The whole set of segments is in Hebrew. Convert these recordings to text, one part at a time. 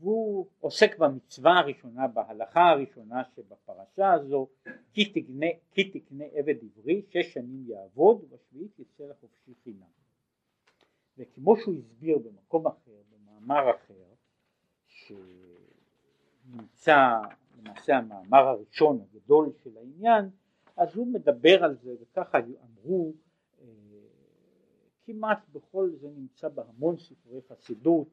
והוא עוסק במצווה הראשונה, בהלכה הראשונה שבפרשה הזו, כי תקנה, כי תקנה עבד עברי, שש שנים יעבוד ובשביעית יצא לחופשי חינם. וכמו שהוא הסביר במקום אחר, במאמר אחר, שנמצא למעשה המאמר הראשון הגדול של העניין, אז הוא מדבר על זה, וככה אמרו אה, כמעט בכל, זה נמצא בהמון ספרי חסידות,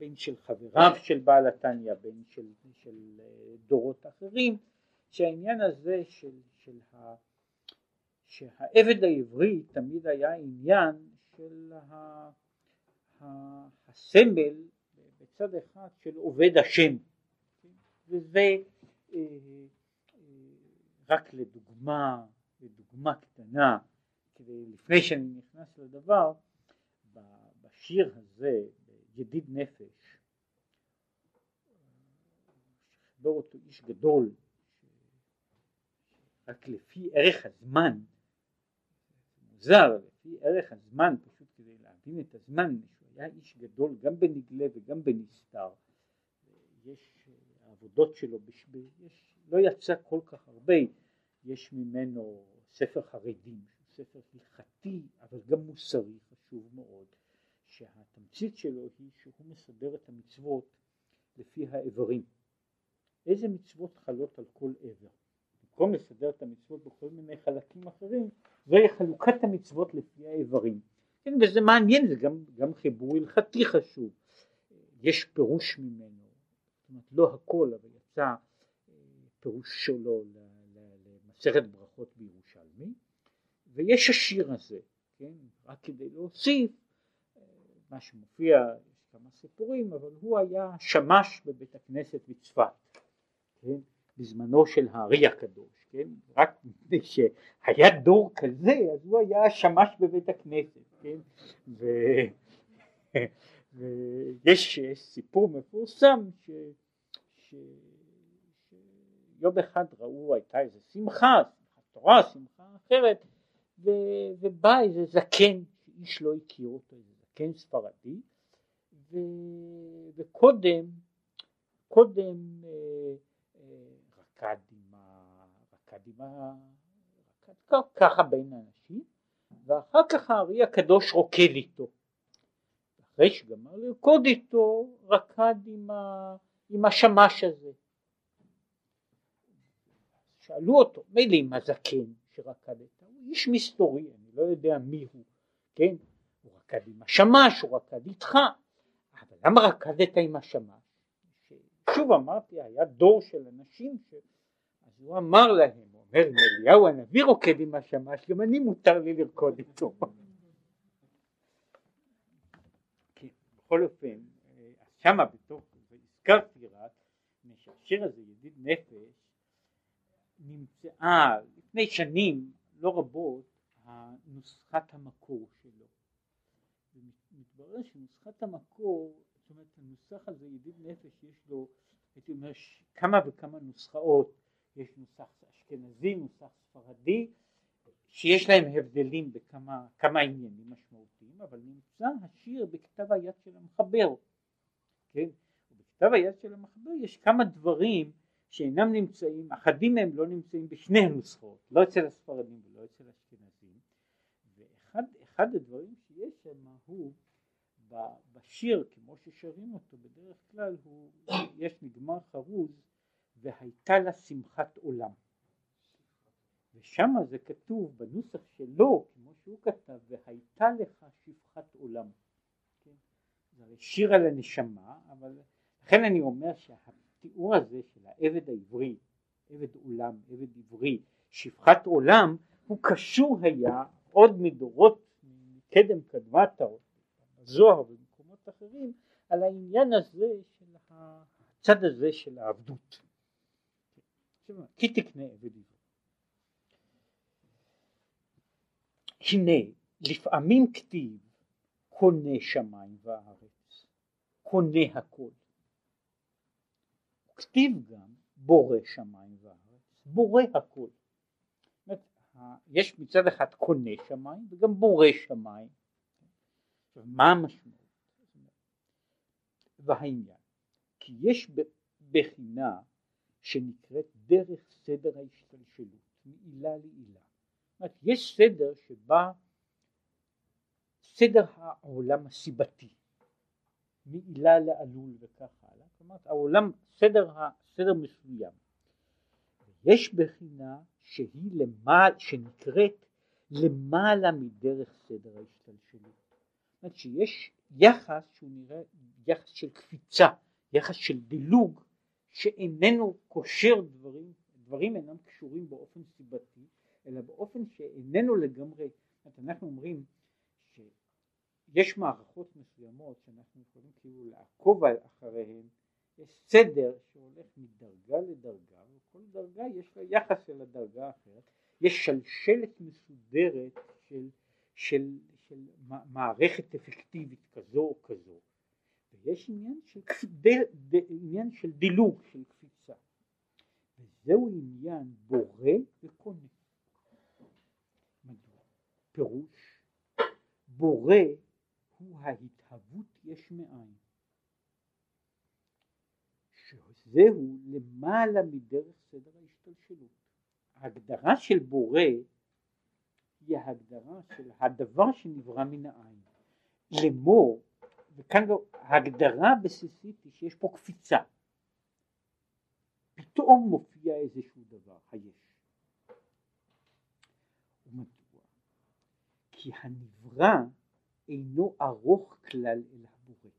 בין של חבריו של בעל התניא, בין של, של אה, דורות אחרים, שהעניין הזה של, של ה, שהעבד העברי תמיד היה עניין של ה, ה, הסמל בצד אחד של עובד השם, וזה אה, אה, רק לדוגמה, לדוגמה קטנה, כדי, לפני שאני נכנס לדבר, בשיר הזה ידיד נפש, שחיבר אותו איש גדול, רק לפי ערך הזמן, מוזר, לפי ערך הזמן, פשוט כדי להבין את הזמן, שהוא היה איש גדול גם בנגלה וגם בנסתר, יש העבודות שלו, יש, לא יצא כל כך הרבה, יש ממנו ספר חרדים, ספר הלכתי אבל גם מוסרי חשוב מאוד, שהתמצית שלו מסדר את המצוות לפי האיברים. איזה מצוות חלות על כל עבר? במקום לסדר את המצוות בכל מיני חלקים אחרים, זוהי חלוקת המצוות לפי האיברים. כן, וזה מעניין, זה גם, גם חיבור הלכתי חשוב. יש פירוש ממנו, זאת אומרת לא הכל, אבל יצא אה, פירוש שלו למסכת ברכות בירושלמי, ויש השיר הזה, כן, רק כדי להוסיף מה שמופיע, כמה סיפורים, אבל הוא היה שמש בבית הכנסת בצפת, כן? בזמנו של הארי הקדוש, כן? רק מפני שהיה דור כזה, אז הוא היה שמש בבית הכנסת, כן? ו... ויש סיפור מפורסם ש... ש... שיום אחד ראו הייתה איזה שמחה, שמחת תורה, שמחה אחרת, ו... ובא איזה זקן שאיש לא הכיר אותו, כן ספרדי, ו, וקודם, קודם אה, אה, רקד עם ה... רקד עם ה... רקד ככה בין האנשים, ואחר כך הארי הקדוש רוקד איתו. אחרי שגמר לרקוד איתו, רקד עם, ה... עם השמש הזה. שאלו אותו, מילא עם הזקן שרקד איתו, הוא איש מסתורי, אני לא יודע מי הוא, כן? רקד עם השמש, הוא רקד איתך, אבל למה רקדת עם השמש? שוב אמרתי, היה דור של אנשים ש... אז הוא אמר להם, הוא אומר, אליהו הנביא רוקד עם השמש, גם אני מותר לי לרקוד איתו. כן, בכל אופן, שמה בתוך, והזכרתי רק, שהשיר הזה, ידיד נפש, נמצאה לפני שנים לא רבות נוסחת המקור שלו. מתברר שנוסחת המקור, זאת אומרת הנוסח הזה ידיד נפש יש לו, הייתי אומר כמה וכמה נוסחאות, יש נוסח אשכנזי, נוסח ספרדי, שיש להם הבדלים בכמה כמה עניינים משמעותיים, אבל נמצא השיר בכתב היד של המחבר, כן? ובכתב היד של המחבר יש כמה דברים שאינם נמצאים, אחדים מהם לא נמצאים בשני הנוסחות, לא אצל הספרדים ולא אצל האשכנזים, ואחד הדברים שיש שם הוא בשיר כמו ששרים אותו בדרך כלל הוא, יש נגמר חרוז והייתה לה שמחת עולם ושם זה כתוב בנוסח שלו כמו שהוא כתב והייתה לך שפחת עולם כן? שיר על הנשמה אבל לכן אני אומר שהתיאור הזה של העבד העברי עבד עולם עבד עברי שפחת עולם הוא קשור היה עוד מדורות מקדם קדמתה בזוהר ובמקומות אחרים על העניין הזה של הצד הזה של העבדות. כי תקנה עבד עברי. הנה לפעמים כתיב קונה שמיים וארץ, קונה הכל. כתיב גם בורא שמיים וארץ, בורא הכל. יש מצד אחד קונה שמיים וגם בורא שמיים מה המשמעות? והעניין, כי יש בחינה שנקראת דרך סדר ההשתלשלות, מעילה לעילה. זאת אומרת, יש סדר שבה סדר העולם הסיבתי, מעילה לעלול וכך הלאה, כלומר העולם, סדר, סדר מסוים. יש בחינה שהיא למעלה, שנקראת למעלה מדרך סדר ההשתלשלות. אומרת שיש יחס שהוא נראה יחס של קפיצה, יחס של דילוג שאיננו קושר דברים, דברים אינם קשורים באופן סיבתי, אלא באופן שאיננו לגמרי, זאת אנחנו אומרים שיש מערכות מסוימות שאנחנו יכולים כאילו לעקוב אחריהן, יש סדר שהולך מדרגה לדרגה, וכל דרגה יש לה יחס של הדרגה האחרת, יש שלשלת מסודרת של, של, של מערכת אפקטיבית כזו או כזו, ויש עניין של, ד, ד, עניין של דילוג, של קפיצה, וזהו עניין בורא וקונה. מדוע? פירוש בורא הוא ההתהוות יש מאין. שזהו למעלה מדרך סדר ההשתלשלות. ההגדרה של בורא היא ההגדרה של הדבר שנברא מן העין. לאמור, וכאן ההגדרה הבסיסית היא שיש פה קפיצה. פתאום מופיע איזשהו דבר, היש. ומדוע? כי הנברא אינו ארוך כלל אל הבורא.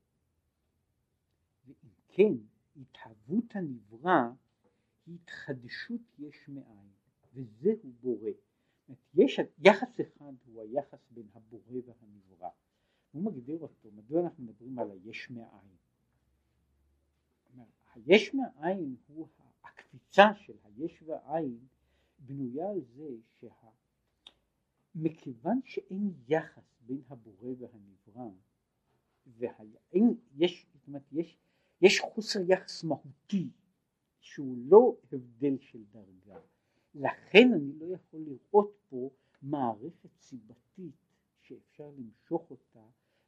ואם כן, התהוות הנברא היא התחדשות יש מאין, וזהו בורא. יש יחס אחד הוא היחס בין הבורא והנברא. הוא מגדיר אותו, מדוע אנחנו מדברים על היש מאין? היש מאין הוא הקפיצה של היש והעין בנויה על זה שמכיוון שאין יחס בין הבורא והנברא, ואין, יש, זאת אומרת, יש, יש חוסר יחס מהותי שהוא לא הבדל של דרגה, לכן אני לא יכול לראות פה מערכת סיבתית שאפשר למשוך אותה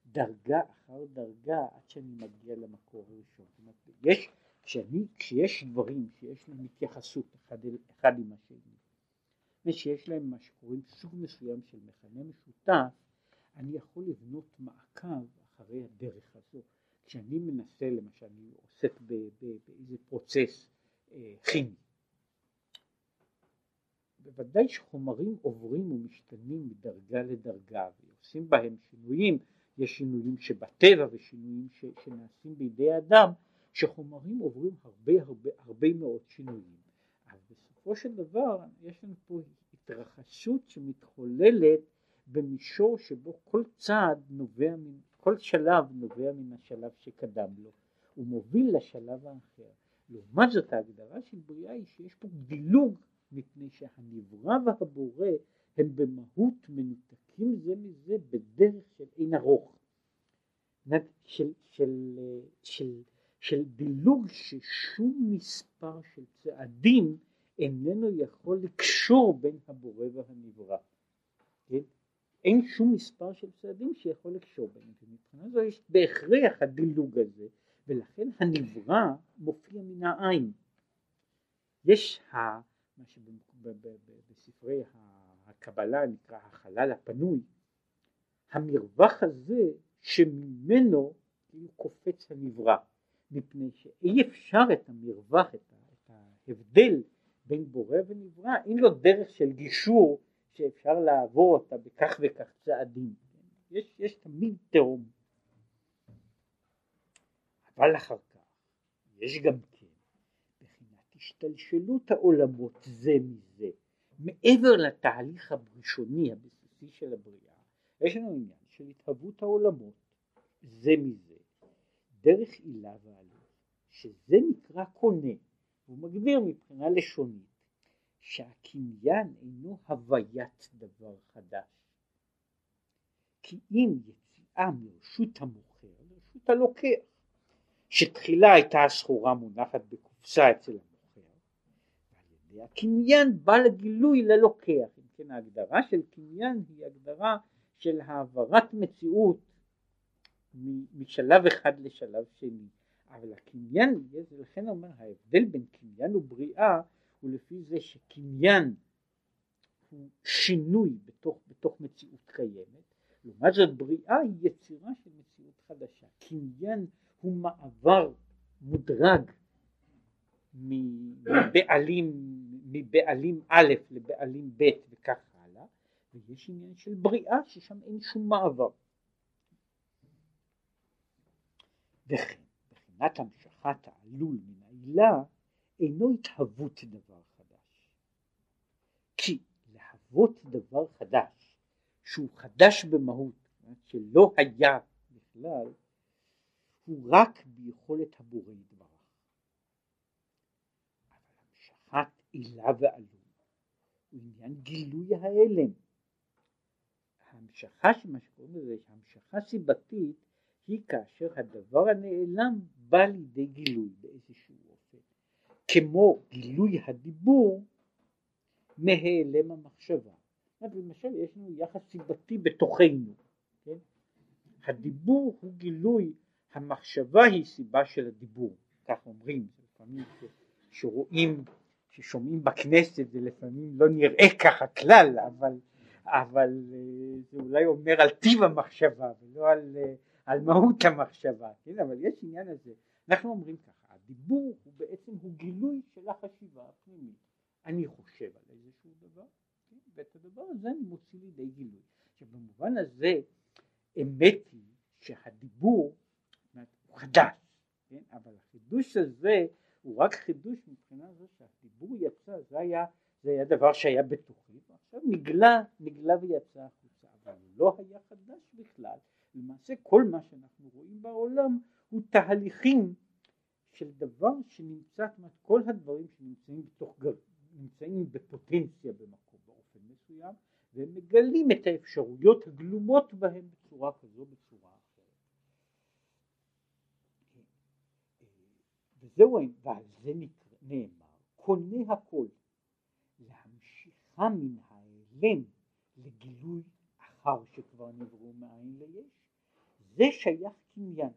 דרגה אחר דרגה עד שאני מגיע למקור הראשון. זאת אומרת, יש, כשאני, כשיש דברים שיש להם התייחסות אחד, אחד עם השני ושיש להם מה שקוראים סוג מסוים של מכנה משותף, אני יכול לבנות מעקב אחרי הדרך הזו. כשאני מנסה, למשל, אני עוסק באיזה פרוצס אה, כימי. בוודאי שחומרים עוברים ומשתנים מדרגה לדרגה ועושים בהם שינויים, יש שינויים שבטבע ושינויים ש, שנעשים בידי אדם, שחומרים עוברים הרבה הרבה הרבה מאוד שינויים. אז בסופו של דבר יש לנו פה התרחשות שמתחוללת במישור שבו כל צעד נובע, כל שלב נובע מן השלב שקדם לו, הוא מוביל לשלב האחר. לעומת זאת ההגדרה של בריאה היא שיש פה דילוג מפני שהנברא והבורא הם במהות מנותקים זה מזה בדרך של אין ארוך. של, של, של, של דילוג ששום מספר של צעדים איננו יכול לקשור בין הבורא והנברא. כן? אין שום מספר של צעדים שיכול לקשור ביניהם, ומבחינה זו יש בהכרח הדילוג הזה, ולכן הנברא מופיע מן העין. יש ה, מה שבספרי הקבלה נקרא החלל הפנוי, המרווח הזה שממנו כאילו קופץ הנברא, מפני שאי אפשר את המרווח, את ההבדל בין בורא ונברא, אין לו דרך של גישור שאפשר לעבור אותה בכך וכך צעדים. יש, יש תמיד תהום. אבל אחר כך יש גם השתלשלות העולמות זה מזה, מעבר לתהליך הראשוני הבסיסי של הבריאה, יש לנו עניין של התהוות העולמות זה מזה, דרך עילה ועלות, שזה נקרא קונה, הוא מגדיר מבחינה לשונית שהקניין אינו הוויית דבר חדש. כי אם יציאה מרשות המוכר לרשות הלוקח, שתחילה הייתה הסחורה מונחת בקופסה אצל המוכר, הקניין בא לגילוי ללוקח. אם כן ההגדרה של קניין היא הגדרה של העברת מציאות משלב אחד לשלב שני. אבל הקניין, לכן אומר ההבדל בין קניין ובריאה הוא לפי זה שקניין הוא שינוי בתוך, בתוך מציאות קיימת, לעומת זאת בריאה היא יצירה של מציאות חדשה, קניין הוא מעבר מודרג מבעלים, מבעלים א' לבעלים ב' וכך הלאה, ויש עניין של בריאה ששם אין שום מעבר. וכן, מבחינת המשכת העלול מן העילה אינו התהוות דבר חדש. כי להוות דבר חדש, שהוא חדש במהות, שלא היה בכלל, הוא רק ביכולת הבורא יתברך. אבל המשכת עילה ועלול הוא עניין גילוי ההלם. ההמשכה שמה שקוראים לזה, המשכה סיבתית היא כאשר הדבר הנעלם בא לידי גילוי באיזשהו אופן. כמו גילוי הדיבור מהיעלם המחשבה. למשל יש לנו יחס סיבתי בתוכנו, כן? הדיבור הוא גילוי, המחשבה היא סיבה של הדיבור, כך אומרים, לפעמים שרואים, ששומעים בכנסת זה לפעמים לא נראה ככה כלל, אבל, אבל אה, זה אולי אומר על טיב המחשבה ולא על, אה, על מהות המחשבה, כן? אבל יש עניין הזה, אנחנו אומרים ככה, הדיבור הוא בעצם הוא גילוי של החשיבה הפנימית, אני חושב על איזשהו דבר, כן? ואת הדבר הזה אני מוציא לידי גילוי, שבמובן הזה אמת היא שהדיבור הוא חדש, כן? אבל החידוש הזה הוא רק חידוש מבחינה זו שהדיבור יצא, זה היה, זה היה דבר שהיה בתוכי, ועכשיו נגלה, נגלה ויצא החוצה, אבל הוא לא היה חדש בכלל, למעשה כל מה שאנחנו רואים בעולם הוא תהליכים של דבר שנמצא, זאת כל הדברים שנמצאים בתוך, נמצאים בפוטנציה במקום באופן מסוים והם מגלים את האפשרויות הגלומות בהם בצורה כזו בצורה אחרת. וזהו, ועל זה נאמר, קונה הכל, להמשיכה מן ההיעלם לגילוי אחר שכבר נבראו מאין ליש, זה שייך קניין,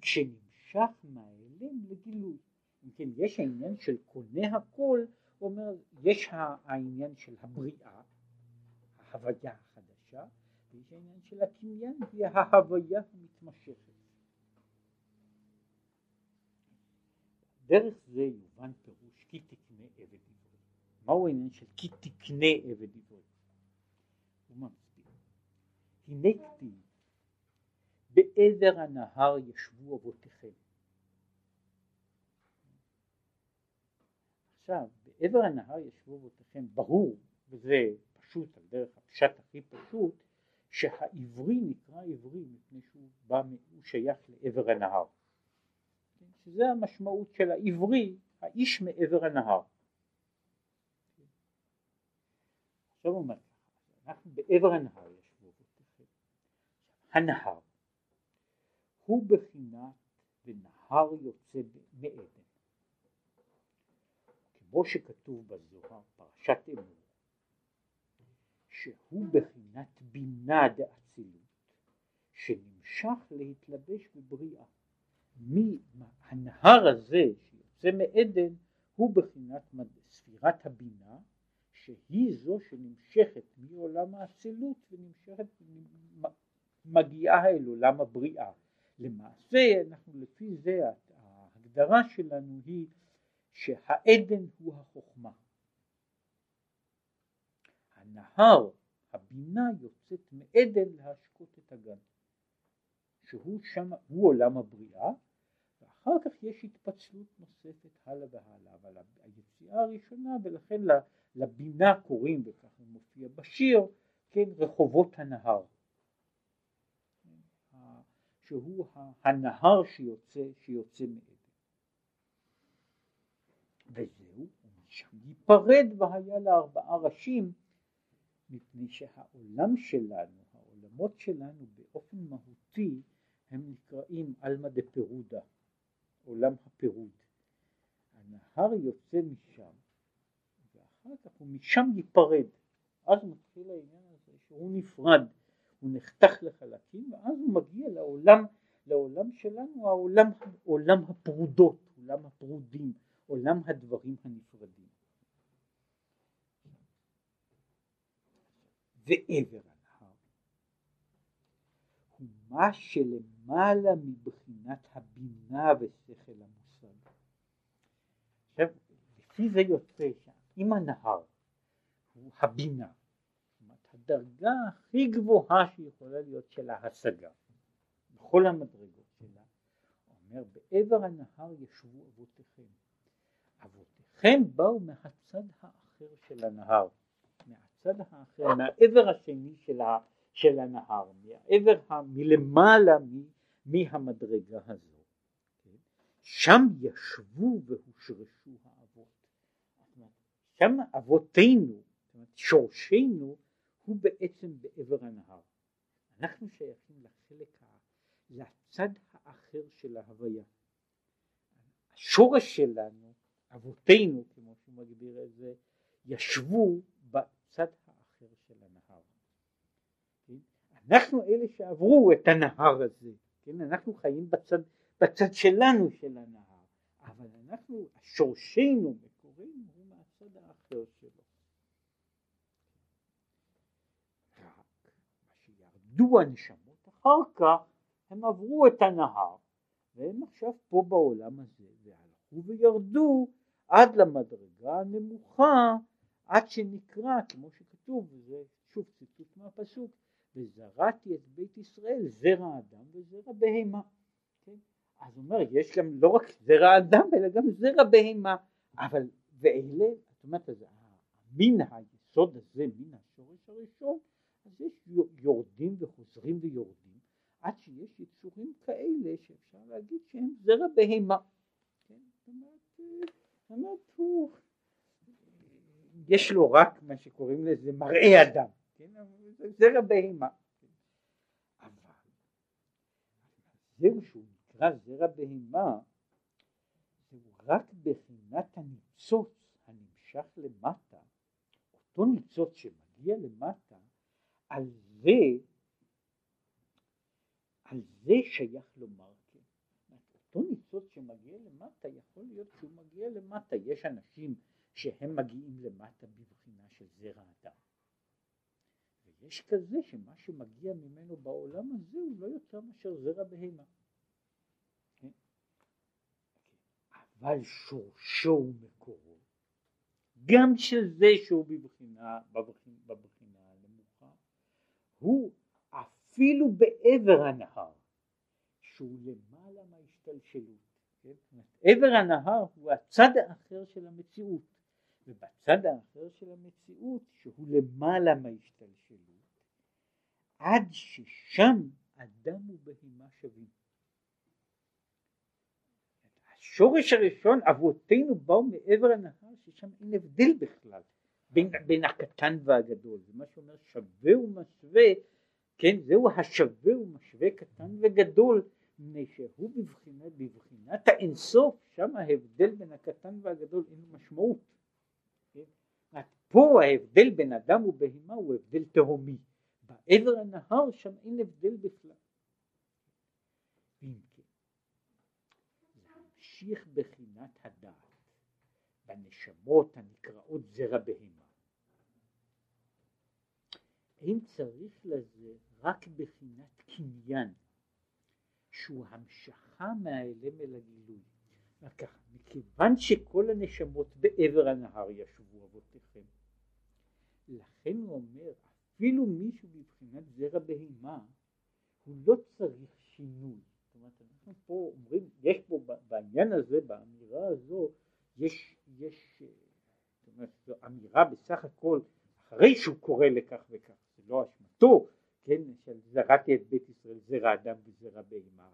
כשנמשך מההיעלם לגילוי. אם כן, יש העניין של קונה הכל, הוא אומר, יש העניין של הבריאה, ההוויה החדשה, ויש העניין של הקניין, היא ההוויה המתמשכת. דרך זה יובן פירוש כי תקנה עבד עברי. מהו העניין של כי תקנה עבד עברי? הוא מסביר. הנה כתיב בעבר הנהר ישבו אבותיכם. עכשיו, בעבר הנהר ישבו אבותיכם, ברור, וזה פשוט, על דרך הפשט הכי פשוט, שהעברי נקרא עברי מפני שהוא בא, הוא שייך לעבר הנהר. שזה המשמעות של העברי, האיש מעבר הנהר. עכשיו הוא אומר אנחנו בעבר הנהר ישבו. הנהר הוא בחינת ונהר יוצא מעדן. כמו שכתוב בזוהר, פרשת אמור, שהוא בחינת בינה דאצילות, שנמשך להתלבש בבריאה. מי, הנהר הזה שיוצא מעדן הוא בחינת ספירת הבינה שהיא זו שנמשכת מעולם האצילות ונמשכת, מגיעה אל עולם הבריאה. למעשה אנחנו לפי זה ההגדרה שלנו היא שהעדן הוא החוכמה. הנהר, הבינה יוצאת מעדן להשקות את הגן, שהוא שם, הוא עולם הבריאה, ואחר כך יש התפצלות נוספת הלאה והלאה, אבל היציאה הראשונה ולכן לבינה קוראים, וכך מופיע בשיר, כן, רחובות הנהר. שהוא הנהר שיוצא, שיוצא מעדן. וזהו, ומשם ייפרד והיה לארבעה ראשים, מפני שהעולם שלנו, העולמות שלנו באופן מהותי הם נקראים עלמא דפירודה, עולם הפירוד. הנהר יוצא משם ואחר כך הוא משם ייפרד, אז מתחיל העניין הזה שהוא נפרד הוא נחתך לחלקים ואז הוא מגיע לעולם, לעולם שלנו העולם עולם הפרודות, עולם הפרודים, עולם הדברים הנפרדים. ועבר הנהר הוא מה שלמעלה מבחינת הבינה ושכל המושג. עכשיו, לפי זה יוצא שאם הנהר הוא הבינה, זאת אומרת הדרגה הכי גבוהה שיכולה להיות של ההשגה, בכל המדרגות שלה, אומר בעבר הנהר ישבו אבותיכם. אבותיכם באו מהצד האחר של הנהר, מהצד האחר, מהעבר השני של, ה, של הנהר, מהעבר ה, מלמעלה מהמדרגה הזו. כן? שם ישבו והושרשו האבות. שם אבותינו, שורשנו, הוא בעצם בעבר הנהר. אנחנו שייכים לחלק לצד האחר של ההוויה. השורש שלנו, אבותינו, כמו שהוא מגדיר את זה, ישבו בצד האחר של הנהר. כן? אנחנו אלה שעברו את הנהר הזה, כן? אנחנו חיים בצד, בצד שלנו של הנהר, אבל אנחנו, שורשנו, מקורנו, הוא מהצד האחר שלו. רק מה הנשמות אחר כך הם עברו את הנהר והם עכשיו פה בעולם הזה והלכו וירדו עד למדרגה הנמוכה עד שנקרא כמו שכתוב וזה שוב ציטוט מהפסוק וזרעתי את בית ישראל זרע אדם וזרע בהמה כן? אז הוא אומר יש גם לא רק זרע אדם אלא גם זרע בהמה אבל ואלה זאת אומרת מן היסוד הזה מן השורש הראשון אז יש יורדים וחוזרים ויורדים עד שיש יצורים כאלה שאפשר להגיד שהם זרע בהמה. כן? זאת אומרת, הוא, יש לו רק מה שקוראים לזה מראה אדם, כן? זרע בהמה. אבל זהו שהוא נקרא זרע בהמה, זהו רק בחינת הניצוץ הנמשך למטה, אותו ניצוץ שמגיע למטה, על זה על זה שייך לומר כן. אותו ניצוץ שמגיע למטה יכול להיות שהוא מגיע למטה, יש אנשים שהם מגיעים למטה בבחינה של זרע אדם. ויש כזה שמה שמגיע ממנו בעולם הזה הוא לא יותר מאשר זרע בהמה. כן? אבל שורשו ומקורו, גם של זה שהוא בבחינה, בבחינה, בבחינה הנמוכה, הוא אפילו בעבר הנהר, שהוא למעלה מההשתלשלות. כן? עבר הנהר הוא הצד האחר של המציאות, ובצד האחר של המציאות, שהוא למעלה מההשתלשלות, עד ששם אדם ובהמה שווים. השורש הראשון, אבותינו באו מעבר הנהר, ששם אין הבדל בכלל בין, בין הקטן והגדול, זה מה שאומר שווה ומשווה כן, זהו השווה ומשווה קטן וגדול, מפני שהוא בבחינת, בבחינת האינסוף, שם ההבדל בין הקטן והגדול אין משמעות. כן? פה ההבדל בין אדם ובהמה הוא הבדל תהומי. בעבר הנהר שם אין הבדל בכלל. כן, להמשיך בחינת הדעת בנשמות הנקראות זרע בהמה. אין צריך לזה רק בחינת קניין שהוא המשכה מהאלם אל הגילוי. ככה, מכיוון שכל הנשמות בעבר הנהר ישבו אבותיכם, לכן הוא אומר, אפילו מישהו מבחינת זרע בהמה, הוא לא צריך שינוי. זאת אומרת, אנחנו פה אומרים, יש פה בעניין הזה, באמירה הזו, יש, יש, זאת אומרת, זו אמירה בסך הכל, אחרי שהוא קורא לכך וכך, זה לא אשמתו, כן, זרעתי את בית ישראל זרע אדם וזרע בהמה,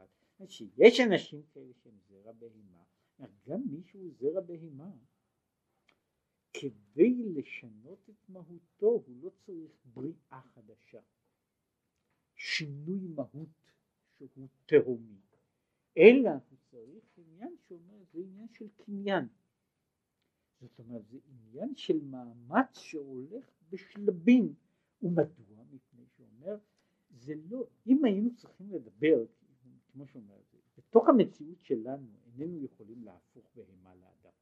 שיש אנשים כאלה שהם זרע בהמה, גם מישהו זרע בהמה, כדי לשנות את מהותו הוא לא צריך בריאה חדשה, שינוי מהות שהוא תהומי, אלא הוא צריך עניין שאומר זה עניין של קניין, זאת אומרת זה עניין של מאמץ שהולך בשלבים, ומדוע? מפני שאומר זה לא, אם היינו צריכים לדבר כמו שאומר, בתוך המציאות שלנו איננו יכולים להפוך בהמה לאדם.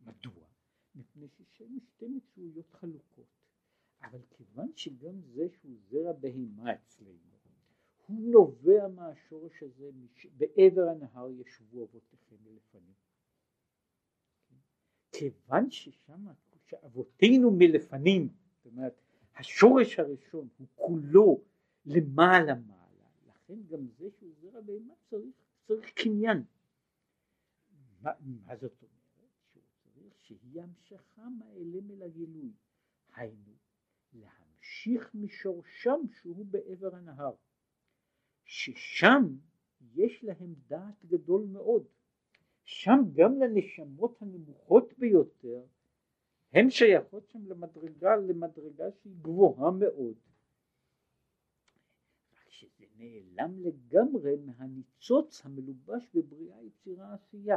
מדוע? מפני ששם שתי מציאויות חלוקות. אבל כיוון שגם זה שהוא זרע בהמה אצלנו, הוא נובע מהשורש הזה, בעבר הנהר ישבו אבותיכם מלפנים. כיוון ששם, שאבותינו מלפנים, זאת אומרת, השורש הראשון הוא כולו למעלה מעלה, לכן גם זה שהוא זרע בהמה צריך, צריך קניין. מה, זאת אומרת? שהוא צריך שהיא המשכה מהאלם אל הגילוי. היינו, להמשיך משורשם שהוא בעבר הנהר. ששם יש להם דעת גדול מאוד. שם גם לנשמות הנמוכות ביותר, הן שייכות שם למדרגה, למדרגה שהיא גבוהה מאוד. רק שזה נעלם לגמרי מהניצוץ המלובש בבריאה יצירה עשייה.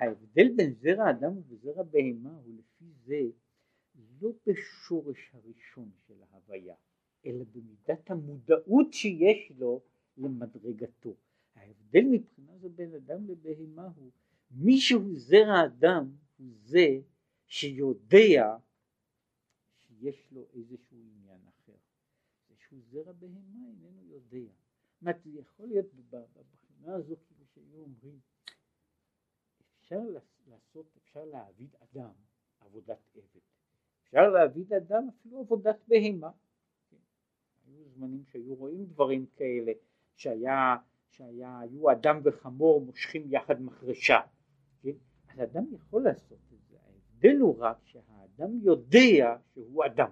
ההבדל בין זרע אדם וזרע בהמה הוא לפי זה לא בשורש הראשון של ההוויה, אלא במידת המודעות שיש לו למדרגתו. ההבדל מבחינה זו בין אדם לבהמה הוא מי שהוא זרע אדם הוא זה שיודע שיש לו איזשהו עניין אחר. שהוא זרע בהמה איננו יודע. זאת זה יכול להיות בבחינה הזו כאילו שהיו אומרים אפשר לעשות, אפשר להעביד אדם עבודת עבד. אפשר להעביד אדם אפילו עבודת בהמה. היו זמנים שהיו רואים דברים כאלה, שהיה, שהיו אדם וחמור מושכים יחד מחרשה. כן? אז אדם יכול לעשות את זה, ההבדל הוא רק שהאדם יודע שהוא אדם.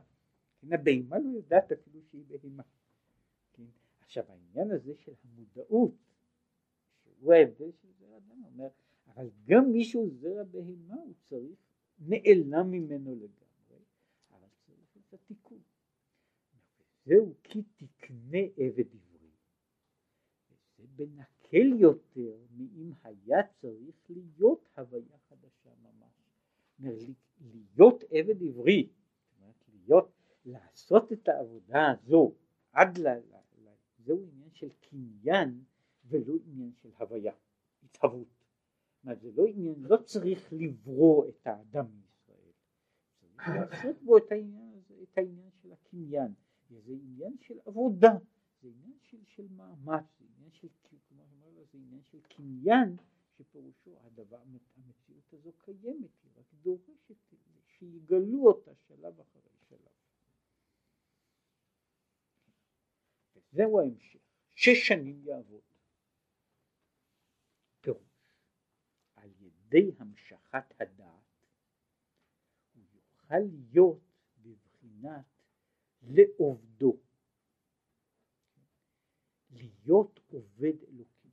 כן? הבהמה לא יודעת אפילו שהיא בהמה. כן? עכשיו העניין הזה של המודעות, שהוא ההבדל של זרע אדם, אומר, אבל גם מי שהוא זרע בהמה הוא צריך, נעלם ממנו לגמרי, אבל צריך את התיקון. זהו כי תקנה עבד עברי. וזה בנקל יותר מאם היה צריך להיות הוויה חדשה ממש. להיות עבד עברי, להיות, לעשות את העבודה הזו עד ל... זהו עניין של קניין ולא עניין של הוויה, התהוות. זה לא עניין, לא צריך לברוא את האדם מישראל, צריך לעשות בו את העניין, את העניין של הקניין. זה עניין של עבודה, זה עניין של, של מאמץ, זה עניין של, זה עניין של קניין, שפירושו הדבר, המציאות הזו קיימת, היא רק דורשת שיגלו אותה שלב אחרי שלב. וזהו ההמשך, שש שנים יעבוד. פירוש, על ידי המשכת הדעת הוא יוכל להיות בבחינת לעובדו. להיות עובד אלוקים.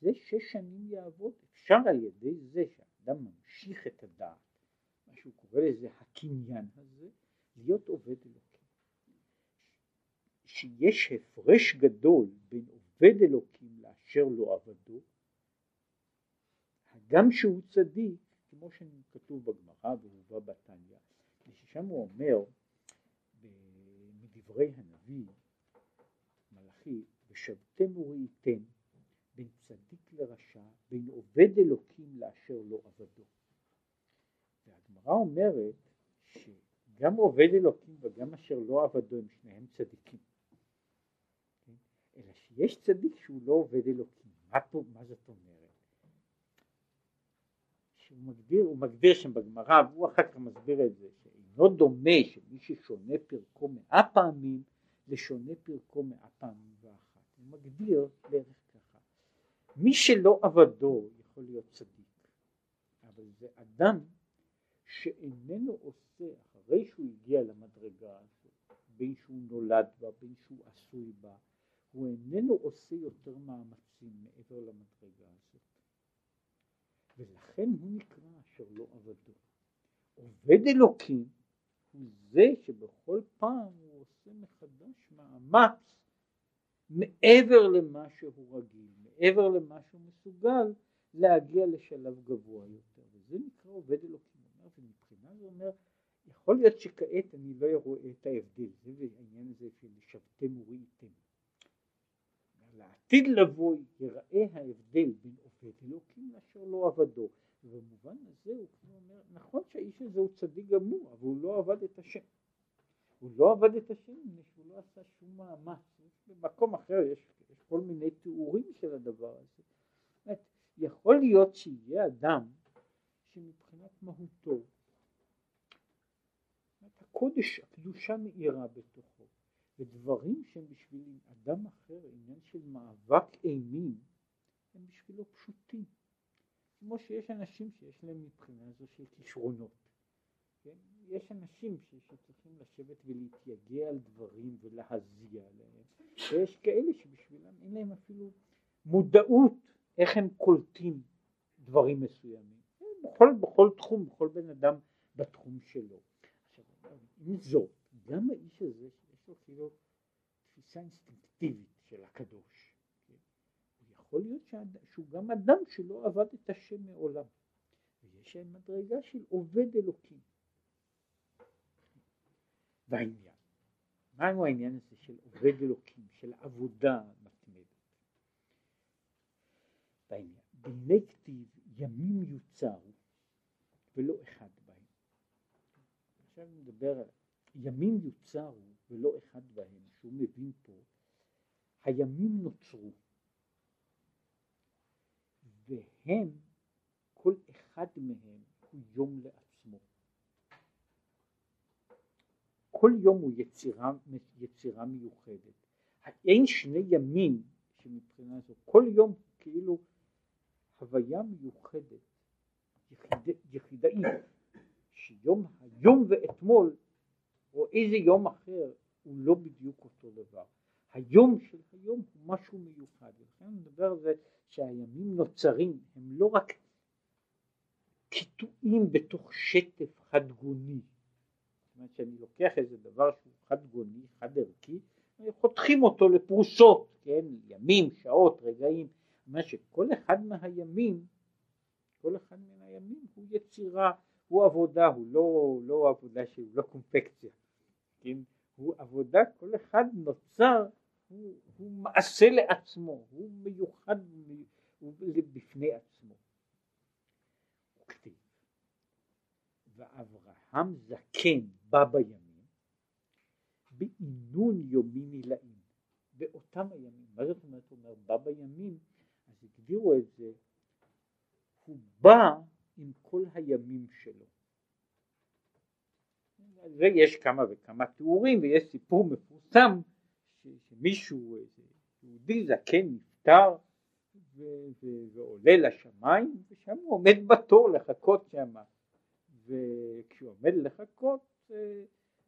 זה שש שנים יעבוד, אפשר על ידי זה שהאדם ממשיך את הדעת, מה שהוא קורא לזה הקניין הזה, להיות עובד אלוקים. שיש הפרש גדול בין עובד אלוקים לאשר לא עבדו, הגם שהוא צדיק, כמו שכתוב בגמרא והובא בתניא, ושם הוא אומר מדברי הנביא מלאכי ושבתם וראיתם בין צדיק לרשע בין עובד אלוקים לאשר לא עבדו והגמרא אומרת שגם עובד אלוקים וגם אשר לא עבדו הם שניהם צדיקים כן? אלא שיש צדיק שהוא לא עובד אלוקים מה, פה, מה זאת אומרת? שהוא מגדיר, הוא מגדיר שם בגמרא והוא אחר כך מסביר את זה לא דומה שמי ששונה פרקו מאה פעמים לשונה פרקו מאה פעמים ואחת. הוא מגדיר בערך ככה. מי שלא עבדו יכול להיות צדיק, אבל זה אדם שאיננו עושה אחרי שהוא הגיע למדרגה הזאת, בין שהוא נולד בה, בין שהוא עשוי בה, הוא איננו עושה יותר מאמצים מעבר למדרגה הזאת. ולכן הוא נקרא אשר לא עבדו. עובד אלוקים הוא זה שבכל פעם הוא עושה מחדש מאמץ מעבר למה שהוא רגיל, מעבר למה שהוא מסוגל להגיע לשלב גבוה יותר, וזה נקרא עובד אלוקים, ומבחינה זה אומר, יכול להיות שכעת אני לא רואה את ההבדל, זה העניין הזה של שבתם וראיתם, לעתיד לבוא יראה ההבדל בין עובד אלוקים לאשר לא עבדו. ובמובן הזה הוא אומר, נכון שהאיש הזה הוא צדיק גמור, אבל הוא לא עבד את השם. הוא לא עבד את השם שהוא לא עשה שום מאמץ. במקום אחר יש, כל מיני תיאורים של הדבר הזה. יכול להיות שיהיה אדם שמבחינת מהותו הקודש, הקדושה מאירה בתוכו, ודברים שהם בשביל אדם אחר, עניין של מאבק אימים, הם בשבילו פשוטים. כמו שיש אנשים שיש להם מבחינה זו של כישרונות. כן? יש אנשים שצריכים לשבת ולהתייגע על דברים ולהזיע עליהם, ויש כאלה שבשבילם אין להם אפילו מודעות איך הם קולטים דברים מסוימים. בכל, בכל תחום, בכל בן אדם בתחום שלו. עכשיו, עם זאת, גם האיש הזה, תפיסה אינסטינקטיבית של הקדוש. כן? יכול להיות שהוא גם אדם שלא עבד את השם מעולם. ויש להם מדרגה של עובד אלוקים. והעניין, מהו העניין הזה של עובד אלוקים, של עבודה מתמדת? בעניין, בימי כתיב ימים יוצרו ולא אחד בהם. עכשיו נדבר על ימים יוצרו ולא אחד בהם, שהוא מבין פה, הימים נוצרו והם, כל אחד מהם הוא יום לעצמו. כל יום הוא יצירה, יצירה מיוחדת. אין שני ימים שמבחינה זו, כל יום כאילו הוויה מיוחדת, יחיד, יחידאית, שיום היום ואתמול או איזה יום אחר הוא לא בדיוק אותו דבר. היום של היום הוא משהו מיוחד, לכן אני מדבר על זה שהימים נוצרים הם לא רק קיטועים בתוך שטף חד גוני, זאת אומרת שאני לוקח איזה דבר שהוא חד גוני, חד ערכי, חותכים אותו לפרוסות, כן, ימים, שעות, רגעים, מה שכל אחד מהימים, כל אחד מן הימים הוא יצירה, הוא עבודה, הוא לא, לא עבודה שהוא לא קומפקציה, כן, הוא עבודה, כל אחד נוצר הוא, הוא מעשה לעצמו, הוא מיוחד בפני עצמו. הוא כתיב, ואברהם זקן בא בימים, בעינון יומי נלאים, באותם הימים, מה זאת אומרת, אומר, בא בימים, אז הגדירו את זה, הוא בא עם כל הימים שלו. ויש כמה וכמה תיאורים ויש סיפור מפורסם שמישהו, יהודי זקן נפטר ועולה לשמיים ושם הוא עומד בתור לחכות שם וכשהוא עומד לחכות אה,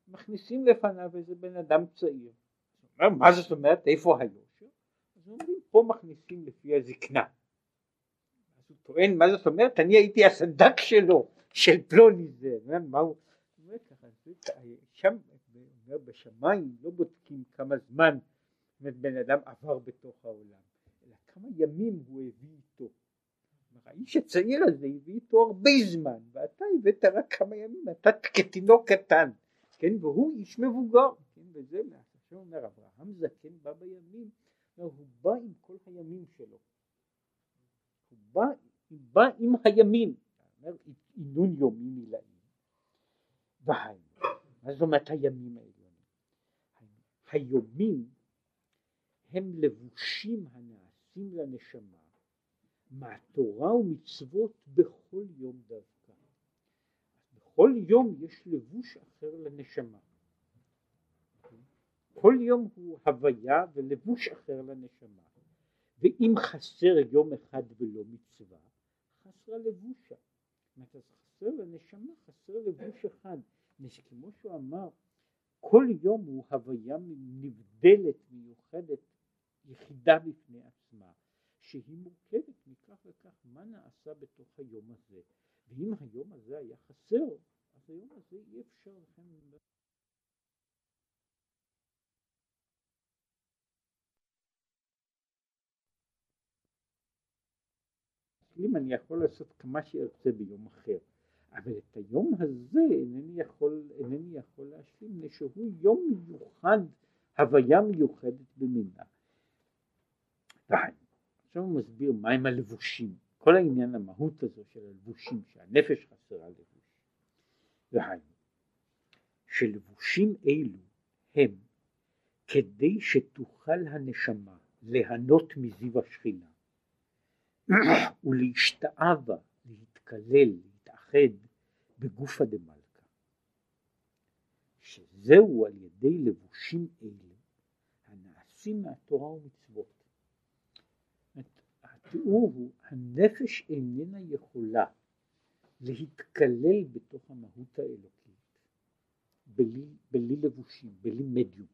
מכניסים לפניו איזה בן אדם צעיר. אומר מה זאת אומרת איפה היושר? אז אומרים פה מכניסים לפי הזקנה. אז הוא טוען מה זאת אומרת אני הייתי הסנדק שלו של פלוני זה. מה הוא אומר ככה שם בשמיים לא בודקים כמה זמן בן אדם עבר בתוך העולם, אלא כמה ימים הוא הביא איתו. האיש הצעיר הזה הביא איתו הרבה זמן, ואתה הבאת רק כמה ימים, אתה כתינוק קטן, כן, והוא איש מבוגר, כן, וזה עכשיו אומר אברהם זקן בא בימים, הוא בא עם כל הימים שלו, הוא בא, הוא בא עם הימים, אומר עינון יומי מילאים, והיינו, מה זאת אומרת הימים האלה? היומים הם לבושים הנעשים לנשמה מהתורה ומצוות בכל יום דווקא. בכל יום יש לבוש אחר לנשמה. כל יום הוא הוויה ולבוש אחר לנשמה. ואם חסר יום אחד ולא מצווה, חסרה לבושה. חסר לנשמה, חסר לבוש אחד. כמו שהוא אמר, כל יום הוא הוויה נבדלת, מיוחדת, יחידה בפני עצמה, שהיא מורכבת מכך וכך מה נעשה בתוך היום הזה, ואם היום הזה היה חסר, אז היום הזה אי אפשר לכם אם אני יכול לעשות כמה שארצה ביום אחר. אבל את היום הזה אינני יכול, אינני יכול להשלים, שהוא יום מיוחד, הוויה מיוחדת במינה. עכשיו הוא מסביר מהם הלבושים, כל העניין המהות הזו של הלבושים, שהנפש חסרה לבוש. והיינו, שלבושים אלו הם כדי שתוכל הנשמה ליהנות מזיו השכינה ולהשתאווה, להתקלל, להתאחד בגופא דמלכא, שזהו על ידי לבושים אלה הנעשים מהתורה ומצוות. התיאור הוא הנפש איננה יכולה להתקלל בתוך המהות האלוקית בלי, בלי לבושים, בלי מדיום.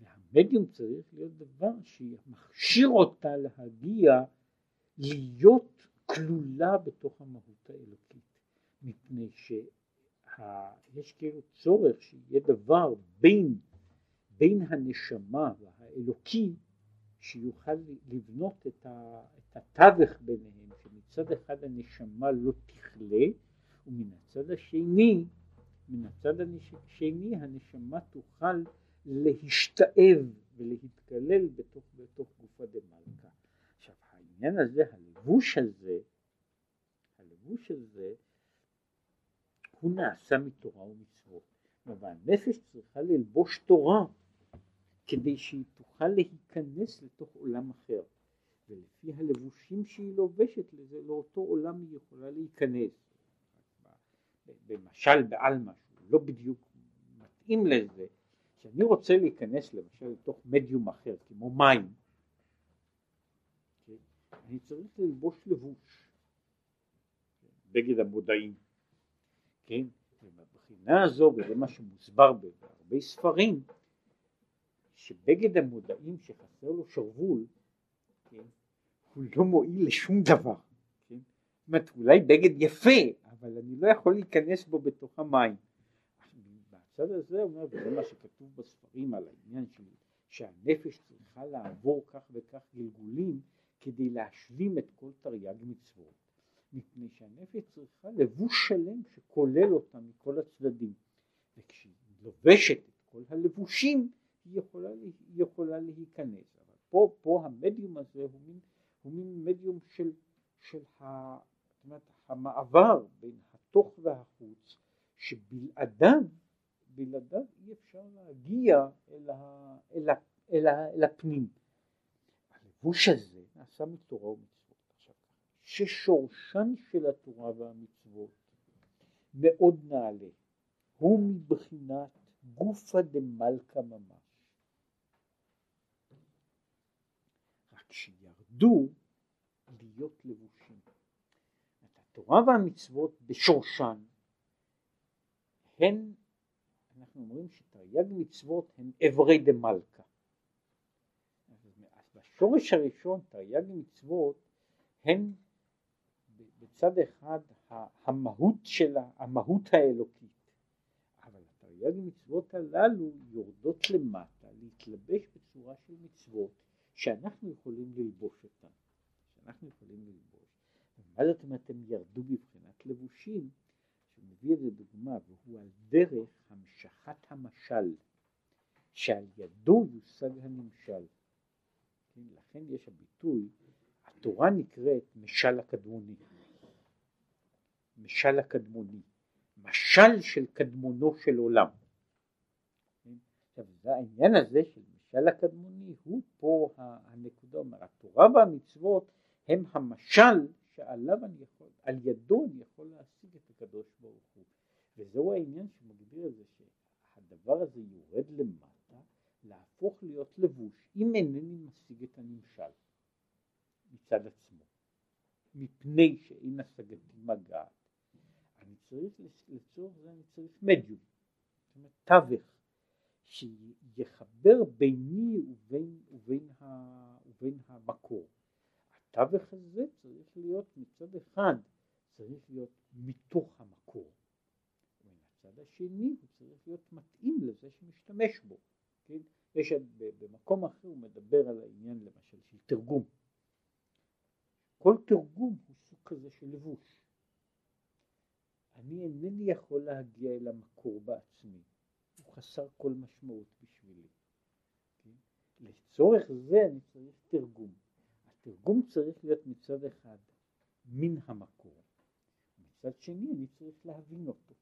והמדיום צריך להיות דבר שמכשיר אותה להגיע להיות כלולה בתוך המהות האלוקית, מפני שיש כאילו צורך שיהיה דבר בין, בין הנשמה והאלוקי שיוכל לבנות את, ה, את התווך ביניהם, שמצד אחד הנשמה לא תכלה, ומן הצד השני, מן הצד השני הנשמה תוכל להשתאב ולהתקלל בתוך, בתוך גופה דמלכה. העניין הזה, הלבוש הזה, הלבוש הזה, הוא נעשה מתורה ומצוות. והנפש צריכה ללבוש תורה כדי שהיא תוכל להיכנס לתוך עולם אחר. ולפי הלבושים שהיא לובשת לזה, לאותו עולם היא יכולה להיכנס. במשל בעלמא, לא בדיוק מתאים לזה, כשאני רוצה להיכנס למשל לתוך מדיום אחר, כמו מים, אני צריך ללבוש לבוש, בגד המודעים, כן, ובבחינה הזו, וזה מה שמוסבר בהרבה ספרים, שבגד המודעים שחסר לו שרוול, כן, הוא לא מועיל לשום דבר, כן? זאת אומרת אולי בגד יפה, אבל אני לא יכול להיכנס בו בתוך המים. מהצד הזה אומר, וזה מה שכתוב בספרים על העניין של שהנפש צריכה לעבור כך וכך גלגולים כדי להשלים את כל תרי"ג מצוות, מפני שהנפש צריכה לבוש שלם שכולל אותה מכל הצדדים, וכשהיא לובשת את כל הלבושים היא יכולה, היא יכולה להיכנס, אבל פה, פה המדיום הזה הוא מין, הוא מין מדיום של, של ה, אומרת, המעבר בין התוך והחוץ, שבלעדיו בלעדיו אי אפשר להגיע אל, ה, אל, ה, אל, ה, אל הפנים. הלבוש הזה נעשה מתורה ומצוות. עכשיו, ששורשן של התורה והמצוות מאוד נעלה, הוא מבחינת גופא דמלכא ממש. רק שירדו להיות לבושים. התורה והמצוות בשורשן הן אנחנו אומרים שתרי"ג מצוות הן אברי דמלכה. בשורש הראשון תרי"ג מצוות הן בצד אחד המהות שלה, המהות האלוקית. אבל התרי"ג מצוות הללו יורדות למטה להתלבש בצורה של מצוות שאנחנו יכולים ללבוש אותן. שאנחנו יכולים ללבוש. מה זאת אומרת הם ירדו בבחינת לבושים? מביא איזה דוגמה והוא על דרך המשכת המשל שעל ידו יושג הנמשל. כן, לכן יש הביטוי, התורה נקראת משל הקדמוני. משל הקדמוני. משל של קדמונו של עולם. כן? עכשיו העניין הזה של משל הקדמוני הוא פה הנקודה, אומר התורה והמצוות הם המשל שעליו אני יכול, על ידו אני יכול להשיג את הקדוש ברוך הוא. וזהו העניין שמגדיר את זה שהדבר הזה יורד למטה, להפוך להיות לבוש, אם אינני משיג את הנמשל מצד עצמו, מפני שאין השגתי מגעת. אני צריך לצורך זה אני צריך מדיום, זאת אומרת תווך, שיחבר ביני ובין, ובין, ה, ובין המקור. התווך הזה צריך להיות מצד אחד, צריך להיות מתוך המקור. ומצד השני הוא צריך להיות מתאים לזה שמשתמש בו. כן? יש במקום אחר הוא מדבר על העניין למשל של תרגום. כל תרגום הוא סוג כזה של לבוש. אני אינני יכול להגיע אל המקור בעצמי, הוא חסר כל משמעות בשבילי. כן? לצורך זה אני צריך תרגום. התרגום צריך להיות מצד אחד מן המקור, מצד שני אני צריך להבין אותו.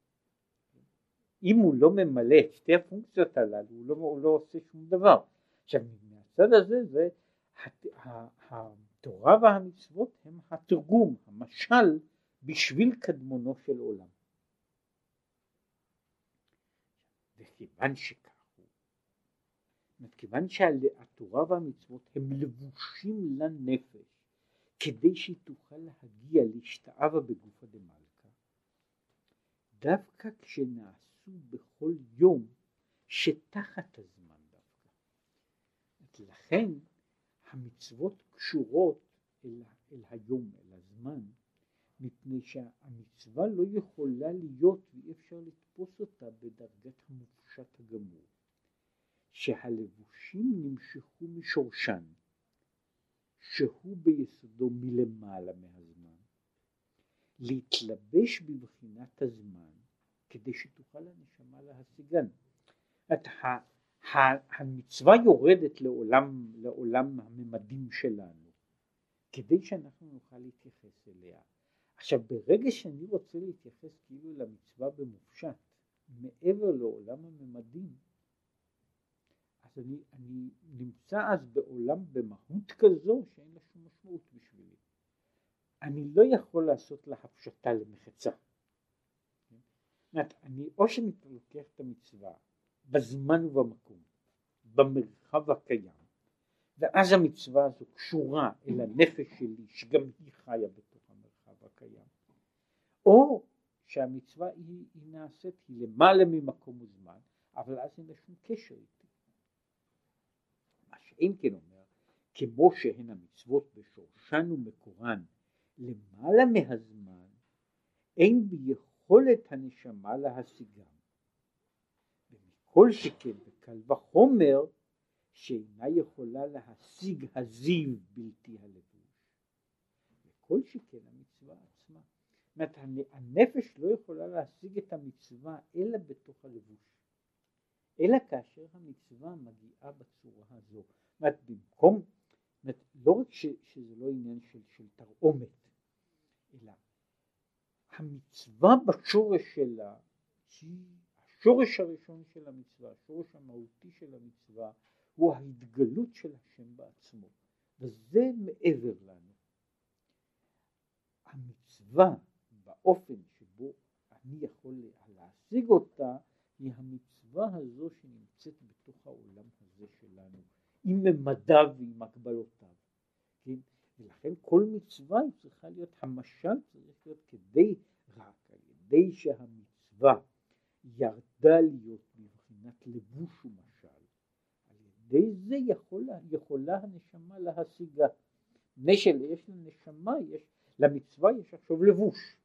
אם הוא לא ממלא את שתי הפונקציות הללו הוא לא, הוא לא עושה שום דבר. עכשיו מהצד הזה זה התורה והמצוות הם התרגום, המשל בשביל קדמונו של עולם. וכיוון שכך הוא, כיוון שהתורה והמצוות הם לבושים לנפש כדי שהיא תוכל להגיע להשתאווה בגופא דמלכא, דווקא כשנעשו בכל יום שתחת הזמן דווקא. לכן המצוות קשורות אל, אל היום, אל הזמן, מפני שהמצווה לא יכולה להיות ואי אפשר לתפוס אותה בדרגת המופשט הגמור, שהלבושים נמשכו משורשן, שהוא ביסודו מלמעלה מהזמן, להתלבש בבחינת הזמן כדי שתוכל הנשמה להשיגן. המצווה יורדת לעולם, לעולם הממדים שלנו, כדי שאנחנו נוכל להתייחס אליה. עכשיו ברגע שאני רוצה להתייחס כאילו למצווה במופשט, מעבר לעולם הממדים, אז אני, אני נמצא אז בעולם במהות כזו שאין לה שום משמעות בשבילי. אני לא יכול לעשות לה הפשטה למחצה. אני, או שאני לוקח את המצווה בזמן ובמקום, במרחב הקיים, ואז המצווה הזו קשורה אל הנפש שלי שגם היא חיה בתוך המרחב הקיים, או שהמצווה היא, היא נעשית, היא למעלה ממקום וזמן, אבל אז אין לה שום קשר איתי. מה שאם כן אומר, כמו שהן המצוות בשורשן ומקורן למעלה מהזמן, אין ביכולת הנשמה להשיגם. כל שכן בקל וחומר שאינה יכולה להשיג הזיו בלתי הלבוש. וכל שכן המצווה עצמה. זאת אומרת הנפש לא יכולה להשיג את המצווה אלא בתוך הלבוש. אלא כאשר המצווה מגיעה בצורה הזו. זאת אומרת במקום, זאת לא רק שזה לא עניין של, של תרעומת, אלא המצווה בשורש שלה היא השורש הראשון של המצווה, השורש המהותי של המצווה, הוא ההתגלות של השם בעצמו, וזה מעבר לנו. המצווה באופן שבו אני יכול להשיג אותה, היא המצווה הזו שנמצאת בתוך העולם הזה שלנו, עם ממדיו ועם הגבלותיו. כן? ולכן כל מצווה היא צריכה להיות, המשל צריך להיות כדי, רק על שהמצווה ירדה להיות מבחינת לבוש ומשל, על ידי זה יכולה, יכולה הנשמה להשיגה. נשל יש לנשמה, יש, למצווה יש עכשיו לבוש.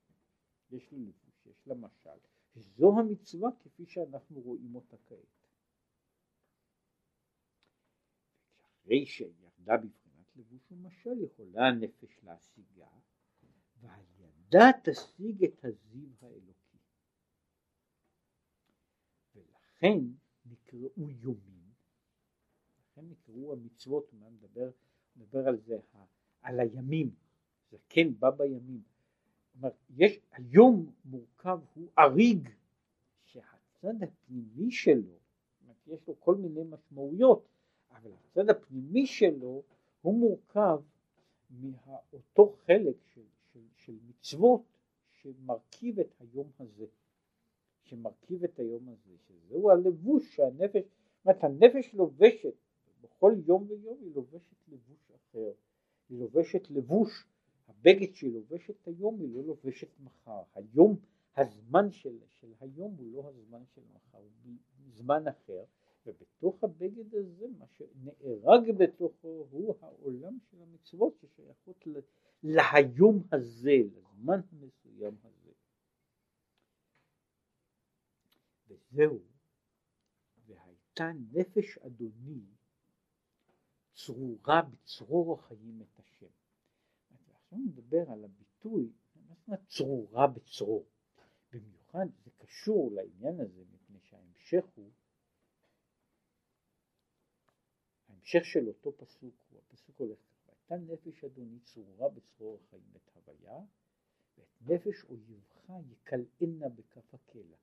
יש לה לבוש, יש לה משל. זו המצווה כפי שאנחנו רואים אותה כעת. אחרי שירדה בבחינת לבוש ומשל יכולה הנפש להשיגה, ועל ידה תשיג את הזיו האלוקי. לכן נקראו יומים, לכן נקראו המצוות, הוא מדבר, מדבר על זה, על הימים, זה כן בא בימים. אומר, יש, היום מורכב, הוא אריג, שהצד הפנימי שלו, אומרת, יש לו כל מיני משמעויות, אבל הצד הפנימי שלו הוא מורכב מאותו חלק של, של, של מצוות שמרכיב את היום הזה. שמרכיב את היום הזה, שזהו הלבוש שהנפש, זאת אומרת הנפש לובשת, בכל יום ויום היא לובשת לבוש אחר, היא לובשת לבוש, הבגד שהיא לובשת היום היא לא לובשת מחר, היום, הזמן של, של היום הוא לא הזמן של מחר, הוא זמן אחר, ובתוך הבגד הזה מה שנארג בתוכו הוא העולם של המצוות ששייכות להיום הזה, לזמן המסוים הזה. וזהו, והייתה נפש אדוני צרורה בצרור החיים את השם. עכשיו נדבר על הביטוי, מה צרורה בצרור? במיוחד זה קשור לעניין הזה, מפני שההמשך הוא, ההמשך של אותו פסוק, הוא הפסוק הולך ככה, הייתה נפש אדוני צרורה בצרור החיים את הוויה, ואת נפש אויבך יקלענה בכף הקלע.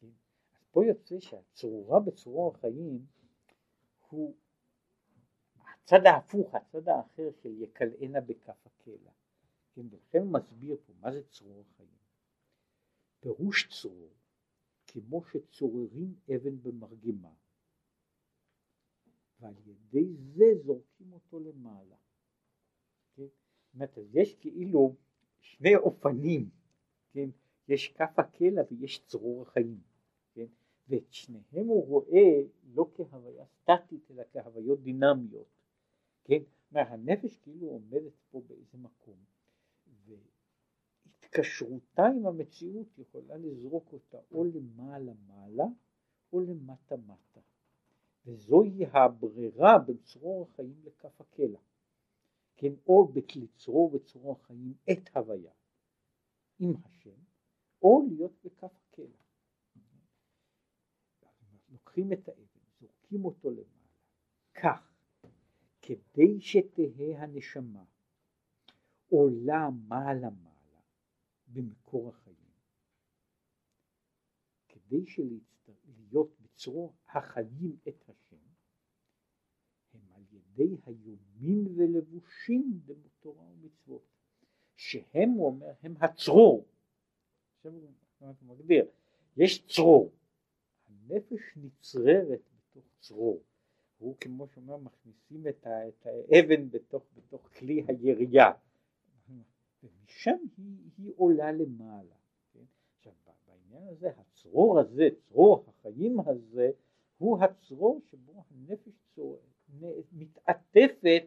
כן? אז פה יוצא שהצרורה בצרור החיים הוא הצד ההפוך, הצד האחר של יקלענה בכף הקלע. כן, ולכן הוא מסביר פה מה זה צרור החיים. פירוש צרור, כמו שצוררים אבן במרגמה, ועל ידי זה זורקים אותו למעלה. כן? זאת אומרת, יש כאילו שני אופנים, כן? יש כף הקלע ויש צרור החיים, כן? ואת שניהם הוא רואה לא כהוויה סטטית אלא כהוויות דינמיות, כן? הנפש כאילו עומדת פה באיזה מקום, והתקשרותה עם המציאות יכולה לזרוק אותה או למעלה מעלה או למטה מטה. וזוהי הברירה בין צרור החיים לכף הקלע, כן, או לצרור בצרור החיים את הוויה עם השם, או להיות בכף הקלע. לוקחים את האבן, זורקים אותו למעלה, כך, כדי שתהא הנשמה עולה מעלה מעלה במקור החיים, כדי להיות בצרור החיים את השם, הם על ידי היומין ולבושים בתורה ומצוות, שהם, הוא אומר, הם הצרור. עכשיו הוא מגדיר, יש צרור, הנפש נצררת בתוך צרור, הוא כמו שאומר, מכניסים את, את האבן בתוך, בתוך כלי הירייה, ומשם היא, היא עולה למעלה. העניין הזה, הצרור הזה, צרור החיים הזה, הוא הצרור שבו הנפש מתעטפת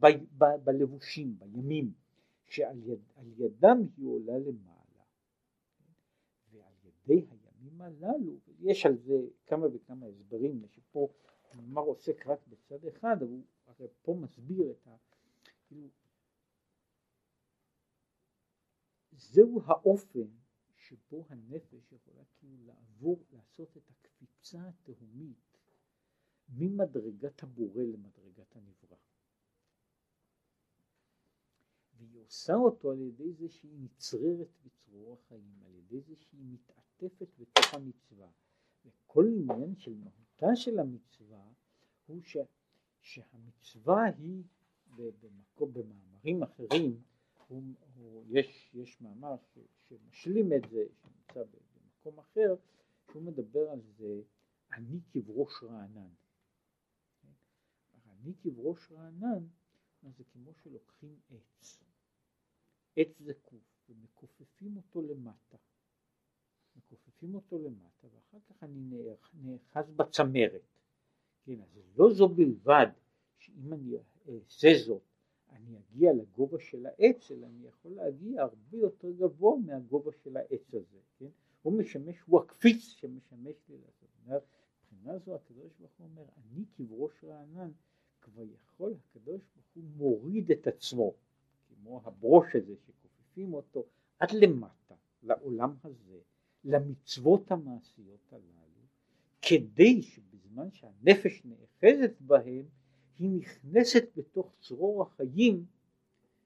ב, ב, בלבושים, בימים, שעל יד, ידם היא עולה למעלה. ועל ידי הימים הללו, יש על זה כמה וכמה הסברים, שפה נאמר עוסק רק בצד אחד, אבל הוא הרי פה מסביר את ה... כאילו, זהו האופן שבו הנפש יכולה כאילו לעבור, לעשות את הקפיצה התהומית ממדרגת הבורא למדרגת הנברא. והיא עושה אותו על ידי זה שהיא נצררת בצרור החיים, על ידי זה שהיא מתעטפת בתוך המצווה. וכל עניין של מהותה של המצווה הוא ש, שהמצווה היא במקום, במאמרים אחרים הוא, הוא, יש, יש מאמר ש, שמשלים את זה, שנמצא במקום אחר, שהוא מדבר על זה, אני כבראש רענן. אני כבראש רענן, זה כמו שלוקחים עץ, עץ זקוף, ומכופפים אותו למטה. מכופפים אותו למטה, ואחר כך אני נאחז בצמרת. כן, אז לא זו בלבד, שאם אני אעשה זאת אני אגיע לגובה של העץ, אלא אני יכול להגיע הרבה יותר גבוה מהגובה של העץ הזה, כן? הוא משמש, הוא הקפיץ שמשמש לי לעשות. מבחינה זו הקדוש ברוך הוא אומר, אני כבראש רענן, כבר יכול הקדוש ברוך הוא מוריד את עצמו, כמו הברוש הזה שכופפים אותו עד למטה, לעולם הזה, למצוות המעשיות הללו, כדי שבזמן שהנפש נאחזת בהם, היא נכנסת בתוך צרור החיים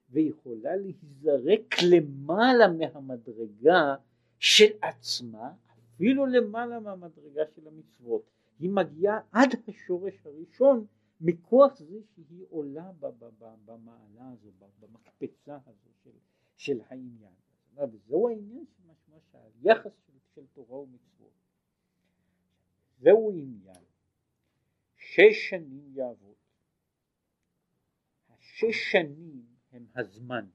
ויכולה להיזרק למעלה מהמדרגה של עצמה, אפילו למעלה מהמדרגה של המצוות. היא מגיעה עד השורש הראשון מכוח זה שהיא עולה במעלה הזו, במקפצה הזו של, של העניין. וזהו העניין של משמע שהיחס של, של תורה ומצוות. זהו עניין. שש שנים יעבוד. שש שנים הם הזמן,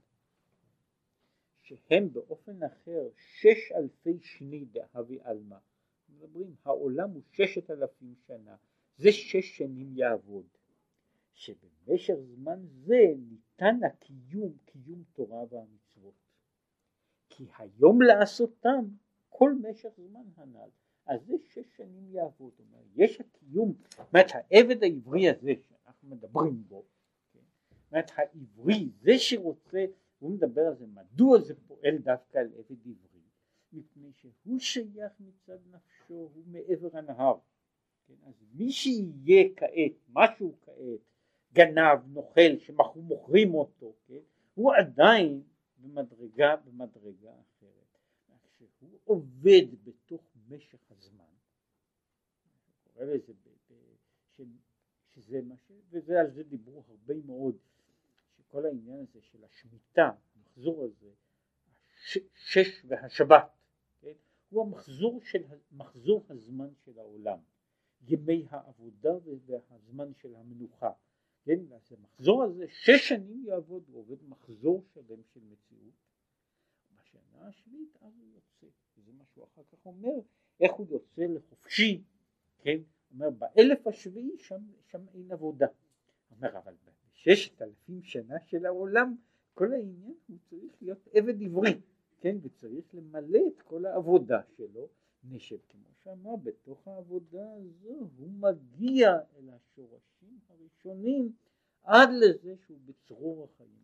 שהם באופן אחר שש אלפי שני דהבי עלמא. מדברים, העולם הוא ששת אלפים שנה, זה שש שנים יעבוד. שבמשך זמן זה ניתן הקיום, קיום תורה והמצוות. כי היום לעשותם כל משך זמן הנ"ל. אז זה שש שנים יעבוד. יש הקיום, זאת אומרת העבד העברי הזה שאנחנו מדברים בו, אומרת העברי, זה שרוצה, הוא מדבר על זה, מדוע זה פועל דווקא על עבד עברי? מפני שהוא שייך מצד נפשו, הוא מעבר הנהר. כן? אז מי שיהיה כעת, משהו כעת, גנב, נוכל, שמוכרים אותו, כן? הוא עדיין במדרגה, במדרגה אחרת. כשהוא עובד בתוך משך הזמן, קורא שזה מה ש... וזה על זה דיברו הרבה מאוד, שכל העניין הזה של השמיטה, המחזור הזה, שש והשבת, כן? הוא המחזור של, מחזור הזמן של העולם, ימי העבודה והזמן של המנוחה, כן? אז המחזור הזה שש שנים יעבוד, הוא עובד מחזור שלם של מציאות, בשנה השביעית אז הוא יוצא, וזה מה שהוא אחר כך אומר, איך הוא יוצא לחופשי, כן? אומר באלף השביעי שם, שם אין עבודה, אומר אבל בששת אלפים שנה של העולם כל העניין הוא צריך להיות עבד עברי, כן, וצריך למלא את כל העבודה שלו, נשב כמו שאמר, בתוך העבודה הזו הוא מגיע אל השורשים הראשונים עד לזה שהוא בצרור החיים